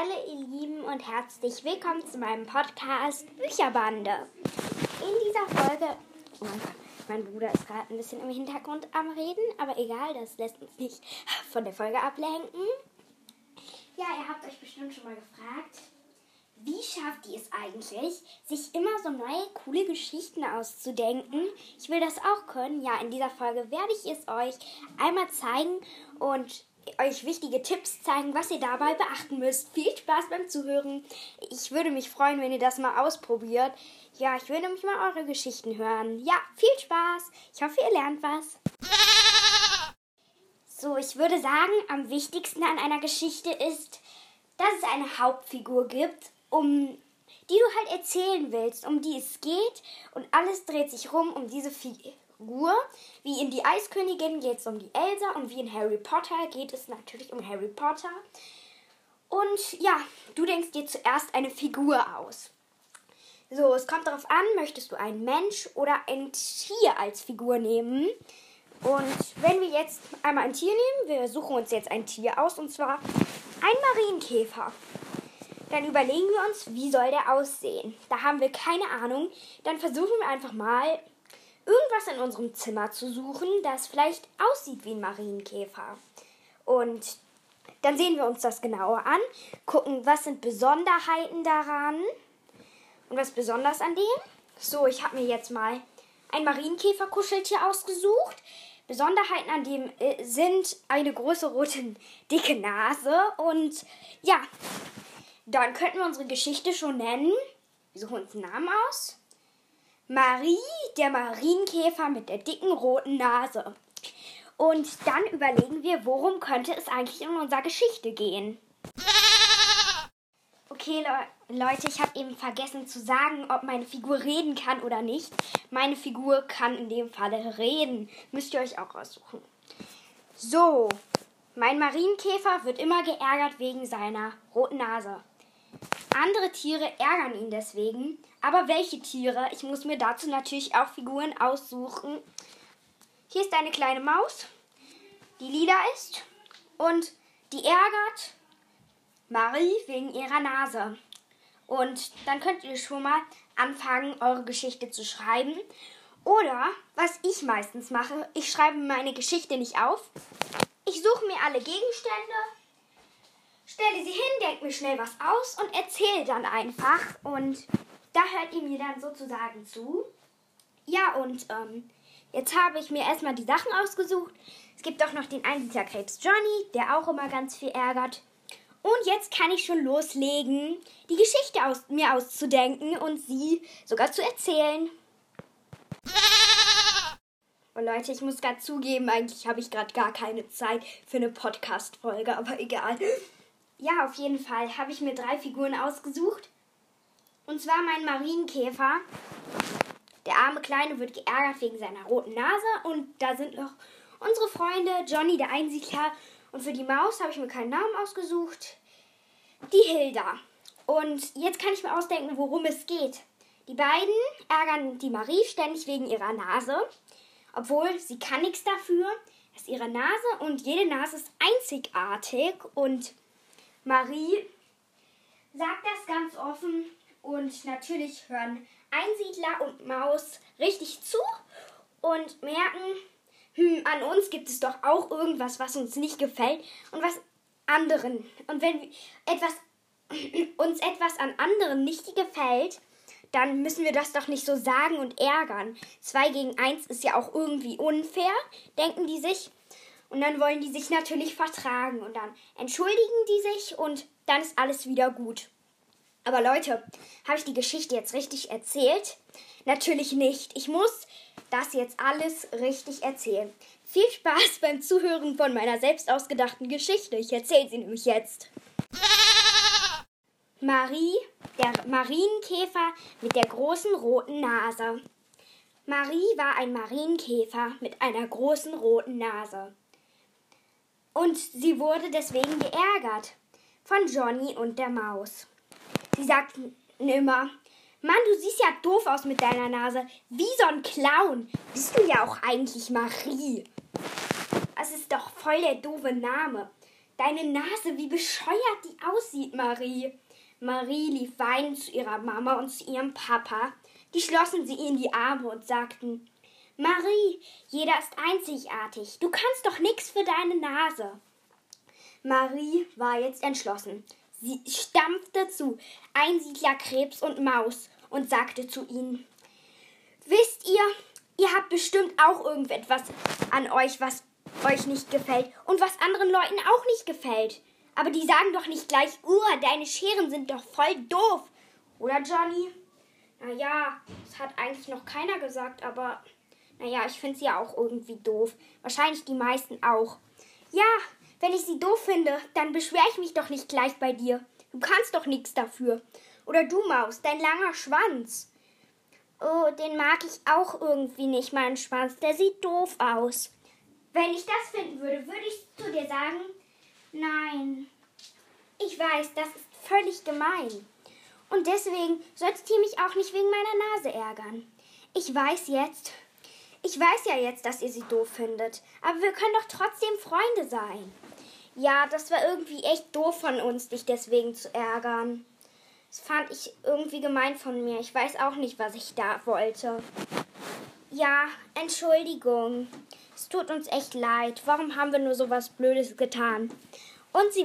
Hallo ihr Lieben und herzlich willkommen zu meinem Podcast Bücherbande. In dieser Folge, oh mein Gott, mein Bruder ist gerade ein bisschen im Hintergrund am Reden, aber egal, das lässt uns nicht von der Folge ablenken. Ja, ihr habt euch bestimmt schon mal gefragt, wie schafft ihr es eigentlich, sich immer so neue, coole Geschichten auszudenken? Ich will das auch können. Ja, in dieser Folge werde ich es euch einmal zeigen und euch wichtige Tipps zeigen, was ihr dabei beachten müsst. Viel Spaß beim Zuhören. Ich würde mich freuen, wenn ihr das mal ausprobiert. Ja, ich würde mich mal eure Geschichten hören. Ja, viel Spaß. Ich hoffe, ihr lernt was. So, ich würde sagen, am wichtigsten an einer Geschichte ist, dass es eine Hauptfigur gibt, um die du halt erzählen willst, um die es geht und alles dreht sich rum um diese Figur Figur. Wie in Die Eiskönigin geht es um die Elsa und wie in Harry Potter geht es natürlich um Harry Potter. Und ja, du denkst dir zuerst eine Figur aus. So, es kommt darauf an, möchtest du einen Mensch oder ein Tier als Figur nehmen? Und wenn wir jetzt einmal ein Tier nehmen, wir suchen uns jetzt ein Tier aus, und zwar ein Marienkäfer. Dann überlegen wir uns, wie soll der aussehen? Da haben wir keine Ahnung. Dann versuchen wir einfach mal irgendwas in unserem Zimmer zu suchen, das vielleicht aussieht wie ein Marienkäfer. Und dann sehen wir uns das genauer an, gucken, was sind Besonderheiten daran und was besonders an dem. So, ich habe mir jetzt mal ein Marienkäfer-Kuscheltier ausgesucht. Besonderheiten an dem äh, sind eine große rote dicke Nase und ja, dann könnten wir unsere Geschichte schon nennen. Wir suchen uns einen Namen aus. Marie, der Marienkäfer mit der dicken roten Nase. Und dann überlegen wir, worum könnte es eigentlich in unserer Geschichte gehen. Okay, Le Leute, ich habe eben vergessen zu sagen, ob meine Figur reden kann oder nicht. Meine Figur kann in dem Falle reden. Müsst ihr euch auch aussuchen. So, mein Marienkäfer wird immer geärgert wegen seiner roten Nase. Andere Tiere ärgern ihn deswegen. Aber welche Tiere? Ich muss mir dazu natürlich auch Figuren aussuchen. Hier ist eine kleine Maus, die lila ist und die ärgert Marie wegen ihrer Nase. Und dann könnt ihr schon mal anfangen, eure Geschichte zu schreiben. Oder, was ich meistens mache, ich schreibe meine Geschichte nicht auf. Ich suche mir alle Gegenstände, stelle sie hin, denke mir schnell was aus und erzähle dann einfach. Und da hört ihr mir dann sozusagen zu. Ja, und ähm, jetzt habe ich mir erstmal die Sachen ausgesucht. Es gibt auch noch den Einsiedlerkrebs Johnny, der auch immer ganz viel ärgert. Und jetzt kann ich schon loslegen, die Geschichte aus, mir auszudenken und sie sogar zu erzählen. Und Leute, ich muss gerade zugeben, eigentlich habe ich gerade gar keine Zeit für eine Podcast-Folge, aber egal. Ja, auf jeden Fall habe ich mir drei Figuren ausgesucht. Und zwar mein Marienkäfer. Der arme Kleine wird geärgert wegen seiner roten Nase. Und da sind noch unsere Freunde Johnny, der Einsiedler. Und für die Maus habe ich mir keinen Namen ausgesucht. Die Hilda. Und jetzt kann ich mir ausdenken, worum es geht. Die beiden ärgern die Marie ständig wegen ihrer Nase. Obwohl sie kann nichts dafür. Das ist ihre Nase und jede Nase ist einzigartig. Und Marie sagt das ganz offen und natürlich hören Einsiedler und Maus richtig zu und merken, hm, an uns gibt es doch auch irgendwas, was uns nicht gefällt und was anderen. Und wenn etwas uns etwas an anderen nicht gefällt, dann müssen wir das doch nicht so sagen und ärgern. Zwei gegen eins ist ja auch irgendwie unfair, denken die sich. Und dann wollen die sich natürlich vertragen und dann entschuldigen die sich und dann ist alles wieder gut. Aber Leute, habe ich die Geschichte jetzt richtig erzählt? Natürlich nicht. Ich muss das jetzt alles richtig erzählen. Viel Spaß beim Zuhören von meiner selbst ausgedachten Geschichte. Ich erzähle sie nämlich jetzt. Marie, der Marienkäfer mit der großen roten Nase. Marie war ein Marienkäfer mit einer großen roten Nase. Und sie wurde deswegen geärgert von Johnny und der Maus. Sie sagten immer, Mann, du siehst ja doof aus mit deiner Nase, wie so ein Clown. Bist du ja auch eigentlich Marie. Das ist doch voll der doofe Name. deine Nase, wie bescheuert die aussieht, Marie. Marie lief weinend zu ihrer Mama und zu ihrem Papa. Die schlossen sie in die Arme und sagten, Marie, jeder ist einzigartig. Du kannst doch nichts für deine Nase. Marie war jetzt entschlossen. Sie stampfte zu Einsiedler Krebs und Maus und sagte zu ihnen, Wisst ihr, ihr habt bestimmt auch irgendetwas an euch, was euch nicht gefällt und was anderen Leuten auch nicht gefällt. Aber die sagen doch nicht gleich, uh, deine Scheren sind doch voll doof. Oder Johnny? Naja, das hat eigentlich noch keiner gesagt, aber naja, ich finde sie ja auch irgendwie doof. Wahrscheinlich die meisten auch. Ja, wenn ich sie doof finde, dann beschwere ich mich doch nicht gleich bei dir. Du kannst doch nichts dafür. Oder du, Maus, dein langer Schwanz. Oh, den mag ich auch irgendwie nicht, meinen Schwanz. Der sieht doof aus. Wenn ich das finden würde, würde ich zu dir sagen, nein. Ich weiß, das ist völlig gemein. Und deswegen sollst du mich auch nicht wegen meiner Nase ärgern. Ich weiß jetzt, ich weiß ja jetzt, dass ihr sie doof findet, aber wir können doch trotzdem Freunde sein. Ja, das war irgendwie echt doof von uns, dich deswegen zu ärgern. Das fand ich irgendwie gemein von mir. Ich weiß auch nicht, was ich da wollte. Ja, Entschuldigung. Es tut uns echt leid. Warum haben wir nur so was Blödes getan? Und sie.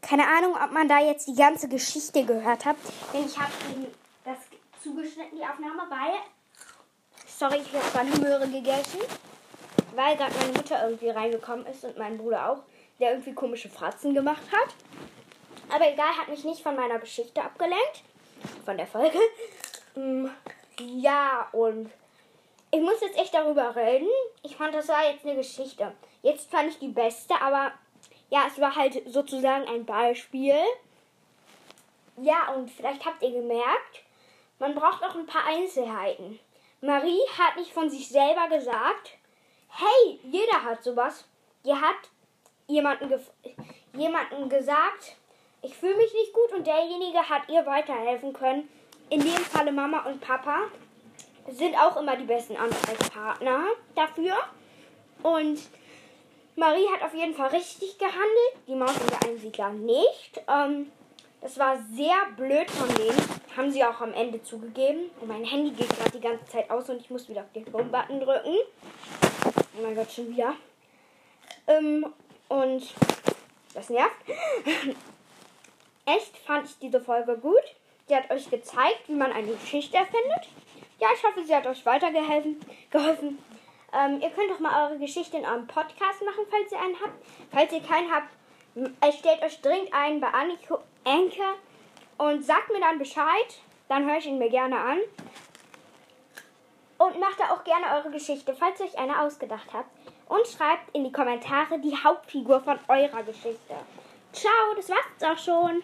Keine Ahnung, ob man da jetzt die ganze Geschichte gehört hat. Denn ich habe eben das zugeschnitten, die Aufnahme, weil. Sorry, ich habe meine Möhre gegessen. Weil gerade meine Mutter irgendwie reingekommen ist und mein Bruder auch, der irgendwie komische Fratzen gemacht hat. Aber egal, hat mich nicht von meiner Geschichte abgelenkt. Von der Folge. Mm, ja, und ich muss jetzt echt darüber reden. Ich fand, das war jetzt eine Geschichte. Jetzt fand ich die beste, aber ja, es war halt sozusagen ein Beispiel. Ja, und vielleicht habt ihr gemerkt, man braucht auch ein paar Einzelheiten. Marie hat nicht von sich selber gesagt, hey, jeder hat sowas. Die hat jemanden, jemanden gesagt, ich fühle mich nicht gut und derjenige hat ihr weiterhelfen können. In dem Falle Mama und Papa sind auch immer die besten Ansprechpartner dafür. Und Marie hat auf jeden Fall richtig gehandelt, die Maus und der Einsiedler nicht. Ähm, das war sehr blöd von denen. Haben sie auch am Ende zugegeben. Und mein Handy geht gerade die ganze Zeit aus und ich muss wieder auf den Home-Button drücken. Oh mein Gott, schon wieder. Ähm, und das nervt. Echt fand ich diese Folge gut. Sie hat euch gezeigt, wie man eine Geschichte erfindet. Ja, ich hoffe, sie hat euch weitergeholfen. Geholfen. Ähm, ihr könnt doch mal eure Geschichte in eurem Podcast machen, falls ihr einen habt. Falls ihr keinen habt, stellt euch dringend einen bei Anchor und sagt mir dann Bescheid. Dann höre ich ihn mir gerne an. Und macht da auch gerne eure Geschichte, falls ihr euch eine ausgedacht habt. Und schreibt in die Kommentare die Hauptfigur von eurer Geschichte. Ciao, das war's auch schon.